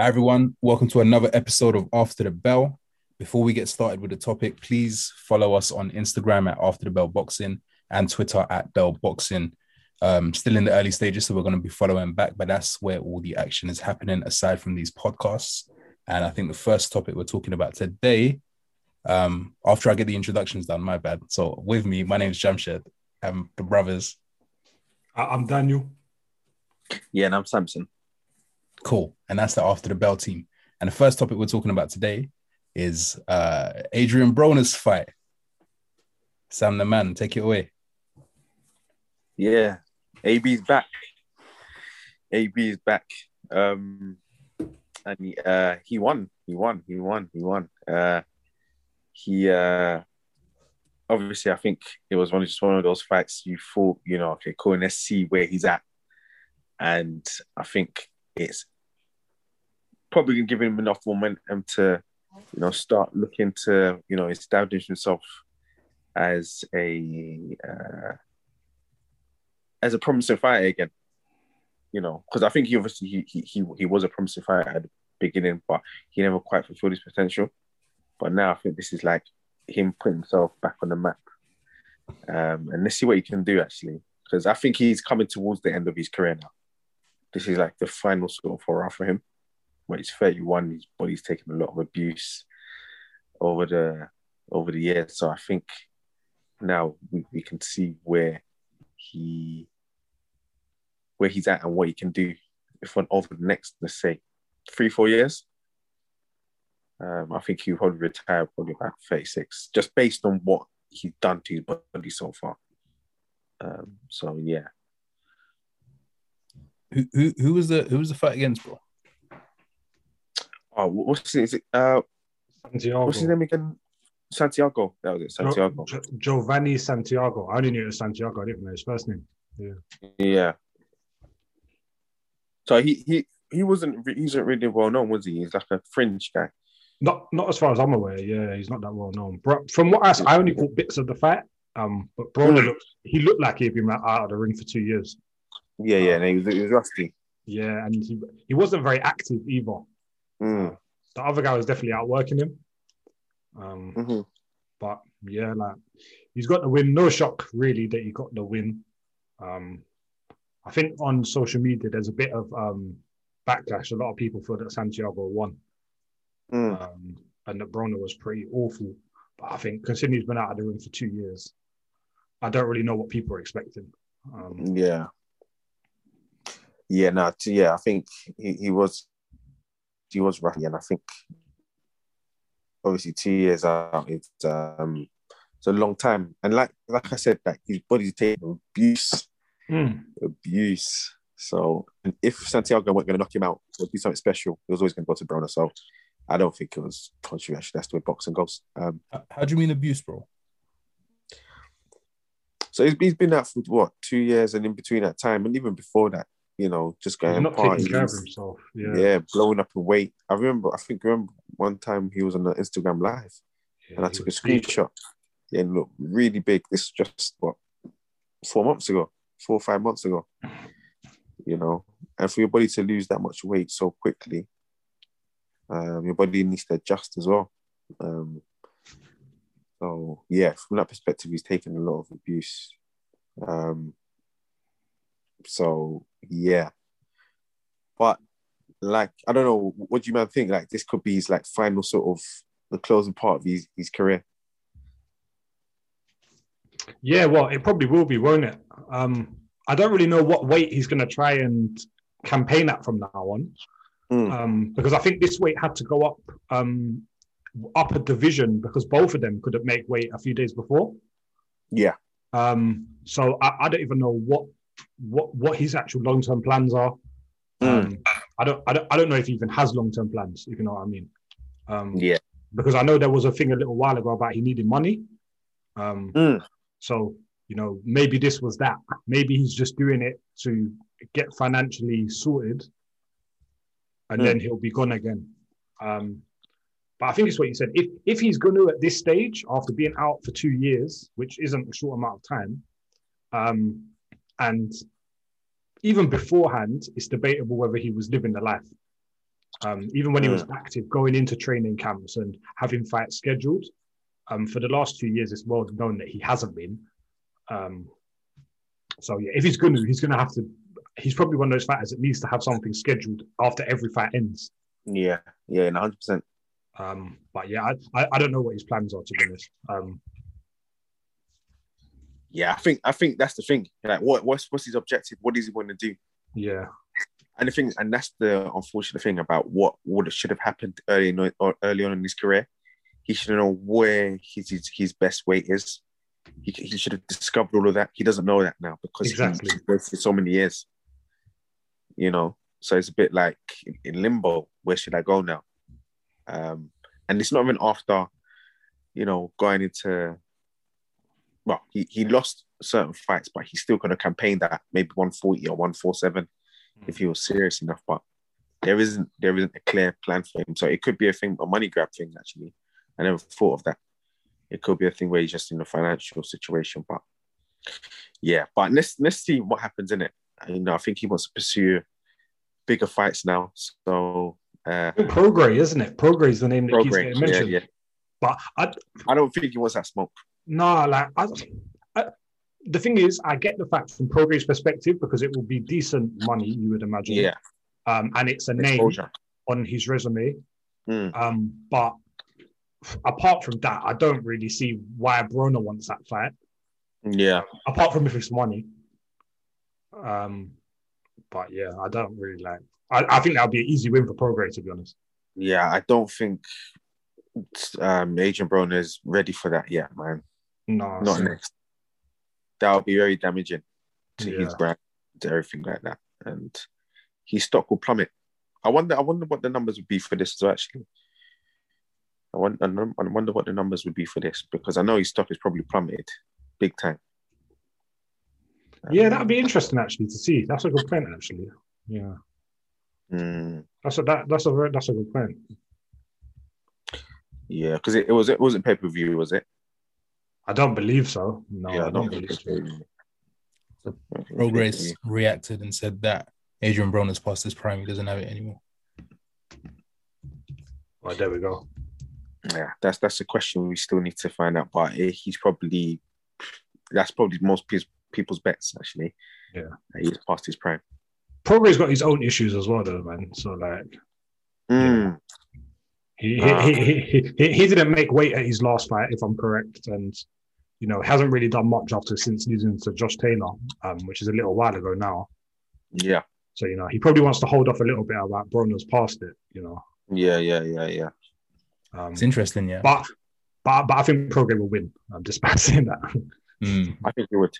Hi, everyone. Welcome to another episode of After the Bell. Before we get started with the topic, please follow us on Instagram at After the Bell Boxing and Twitter at Bell Boxing. Um, still in the early stages, so we're going to be following back, but that's where all the action is happening aside from these podcasts. And I think the first topic we're talking about today, um, after I get the introductions done, my bad. So with me, my name is Jamshed. I'm the brothers. I- I'm Daniel. Yeah, and I'm Samson. Cool. And that's the After the Bell team. And the first topic we're talking about today is uh, Adrian Broner's fight. Sam the man, take it away. Yeah, AB's back. AB is back. Um, and he, uh, he won. He won. He won. He won. Uh, he uh, obviously, I think it was one of just one of those fights you thought, you know, okay, cool. And Let's see where he's at. And I think it's probably gonna give him enough momentum to, you know, start looking to, you know, establish himself as a uh, as a promising fighter again. You know, because I think he obviously he, he he he was a promising fighter at the beginning, but he never quite fulfilled his potential. But now I think this is like him putting himself back on the map. Um, and let's see what he can do actually, because I think he's coming towards the end of his career now. This is like the final sort of hurrah for him. When he's 31, his body's taken a lot of abuse over the over the years. So I think now we, we can see where he where he's at and what he can do if on over the next let's say three four years um, I think he'll probably retire probably about 36 just based on what he's done to his body so far um, so yeah Who, who who was the who was the fight against, bro? oh what's his, is it, uh, Santiago. what's his name again Santiago that was it Santiago Jo- Jovanie Santiago. I only knew it was Santiago. I didn't know his first name. yeah Yeah. so he he he wasn't re- he wasn't really well known was he he's like a fringe guy Not not as far as I'm aware. Yeah, he's not that well known. But from what I I only caught bits of the fight. Um, but Broner looked he looked like he'd been out of the ring for two years. Yeah yeah and he was, he was rusty Yeah, and he he wasn't very active either. mm. The other guy was definitely outworking him. Um, hmm but yeah, like he's got the win. No shock really that he got the win. Um, I think on social media there's a bit of um, backlash. A lot of people feel that Santiago won, Mm. um, and that Broner was pretty awful. But I think considering he's been out of the ring for two years, I don't really know what people are expecting. Um, Yeah. Yeah, no, yeah, I think he, he was he was rough, and I think obviously two years out, it's um it's a long time. And like like I said, like his body's taking abuse, mm, abuse. So and if Santiago weren't gonna knock him out or do something special, it was always gonna go to Broner. So I don't think it was controversial. That's the way boxing goes. Um How, how do you mean abuse, bro? so he's, he's been out for what two years and in between that time and even before that, you know, just going not taking care of himself. Yeah, yeah, blowing up in weight. I remember, I think, remember one time he was on the Instagram live and I took a screenshot. Yeah, and look really big. This is just what four months ago, four or five months ago. You know, and for your body to lose that much weight so quickly, um, your body needs to adjust as well. Um, so yeah, from that perspective, he's taken a lot of abuse. Um, so yeah, but like I don't know, what do you man think? Like this could be his like final sort of the closing part of his, his career. Yeah, well, it probably will be, won't it? Um, I don't really know what weight he's going to try and campaign at from now on, Mm. um, because I think this weight had to go up um, up a division because both of them couldn't make weight a few days before. Yeah, Um, so I, I don't even know what what what his actual long term plans are. Um, I don't I don't I don't know if he even has long term plans. If you know what I mean. Um, yeah, because I know there was a thing a little while ago about he needed money. Um, Mm. So, you know, maybe this was that. Maybe he's just doing it to get financially sorted and Mm. then he'll be gone again. Um, but I think it's what you said. If if he's going to at this stage, after being out for two years, which isn't a short amount of time, um, and even beforehand, it's debatable whether he was living the life. Um, even when he was active, going into training camps and having fights scheduled. Um, for the last few years, it's well known that he hasn't been. Um, so yeah, if he's going to, he's going to have to. He's probably one of those fighters that needs to have something scheduled after every fight ends. Yeah, yeah, and hundred percent. Um, but yeah, I, I, I don't know what his plans are to be honest. Yeah, I think I think that's the thing. Like, what what's what's his objective? What does he want to do? yeah, And the thing, and that's the unfortunate thing about what what should have happened early in, or early on in his career. He should know where his his, his best weight is. He, he should have discovered all of that. He doesn't know that now because Exactly. he wasted so many years. You know, so it's a bit like in, in limbo. Where should I go now? Um, and it's not even after, you know, going into. Well, he, he lost certain fights, but he's still going to campaign that maybe 140 or 147 if he was serious enough. But there isn't there isn't a clear plan for him. So it could be a thing, a money grab thing. Actually, I never thought of that. It could be a thing where he's just in a financial situation. But yeah, but let's let's see what happens in it. You know, I think he wants to pursue bigger fights now. So uh, Prograis, isn't it? Prograis is the name that keeps getting mentioned. yeah, yeah. But I, I don't think he wants that smoke. No, like I, I, the thing is, I get the fact from Prograis's perspective because it will be decent money, you would imagine. Yeah, Um, and it's a name on his resume. Mm. Um, but apart from that, I don't really see why Broner wants that fight. Yeah, Apart from if it's money. Um, but yeah, I don't really like. I, I think that would be an easy win for Prograis, to be honest. yeah. I don't think um, Adrian Broner is ready for that yet, man. No, Not next. That would be very damaging to Yeah. his brand, to everything like that, and his stock will plummet. I wonder. I wonder what the numbers would be for this. So actually, I wonder. I wonder what the numbers would be for this because I know his stock is probably plummeted big time. Yeah, that'd be interesting actually to see. That's a good point, actually. Yeah, Mm, that's a that, that's a very, that's a good point. yeah, because it, it was it wasn't pay per view, was it? I don't believe so. No, yeah, I don't think believe so. was. Prograis reacted and said that Adrian Broner has passed his prime. He doesn't have it anymore. Right, there we go. Yeah, that's that's a question we still need to find out. But eh, he's probably that's probably most people's bets actually. Yeah. he's past his prime. Prograis's got his own issues as well, though, man. So like, Mm, he Ah. he, he, he, he he didn't make weight at his last fight, if I'm correct, and you know hasn't really done much after since losing to Josh Taylor, um, which is a little while ago now. Yeah, So you know he probably wants to hold off a little bit about Broner's past it, you know. yeah, yeah, yeah, yeah. Um, It's interesting, yeah. but but but I think Prograis will win. I'm just about saying that. Mm. I think he would.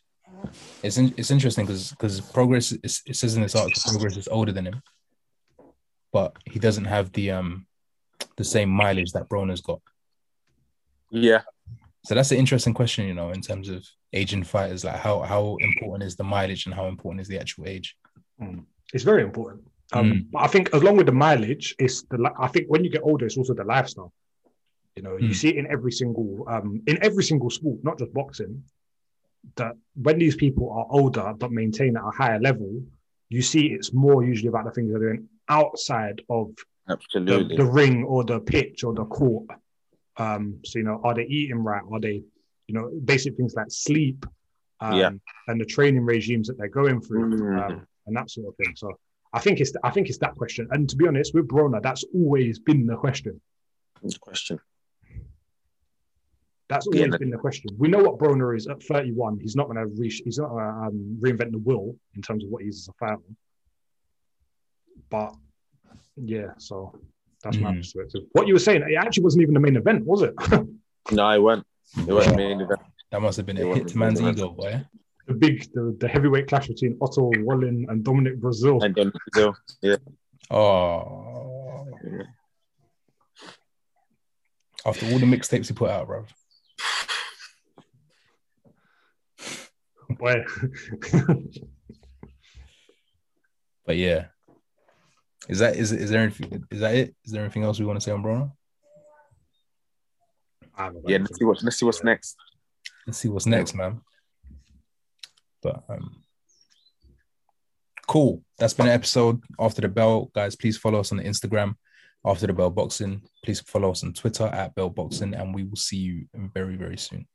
It's in, it's interesting because because Prograis is, it says in this article Prograis is older than him, but he doesn't have the um the same mileage that Broner's got. Yeah, So that's an interesting question, you know, in terms of aging fighters. Like how how important is the mileage and how important is the actual age? Mm. It's very important. Um, Mm. But I think along with the mileage, it's the. I think when you get older, it's also the lifestyle. You know, you Mm. see it in every single um, in every single sport, not just boxing. That when these people are older but maintain at a higher level, you see it's more usually about the things they're doing outside of the, absolutely. the ring or the pitch or the court. Um, so you know, are they eating right? Are they, you know, basic things like sleep, um, Yeah. and the training regimes that they're going through, Mhm. um, and that sort of thing. So I think it's I think it's that question. And to be honest, with Broner, that's always been the question. Good question. That's Yeah, always that- been the question. We know what Broner is at 31. He's not going to reach. He's not to um, reinvent the wheel in terms of what he is as a fighter. But yeah, so that's my Mhm. perspective. What you were saying, it actually wasn't even the main event, was it? No, it went. It went main event. That must have been a hit to man's ego, boy. the big, the, the heavyweight clash between Otto Wallin and Dominic Breazeale. And then Breazeale. Yeah. Oh, Yeah. after all the mixtapes he put out, bro. Boy. But yeah, is that is is there anything, is that it? Is there anything else we want to say on Broner? I haven't got Yeah, let's see what let's see what's next. Let's see what's next, man. But um, cool. That's been an episode after the bell, guys. Please follow us on the Instagram After the Bell Boxing. Please follow us on Twitter at Bell Boxing, and we will see you very, very soon.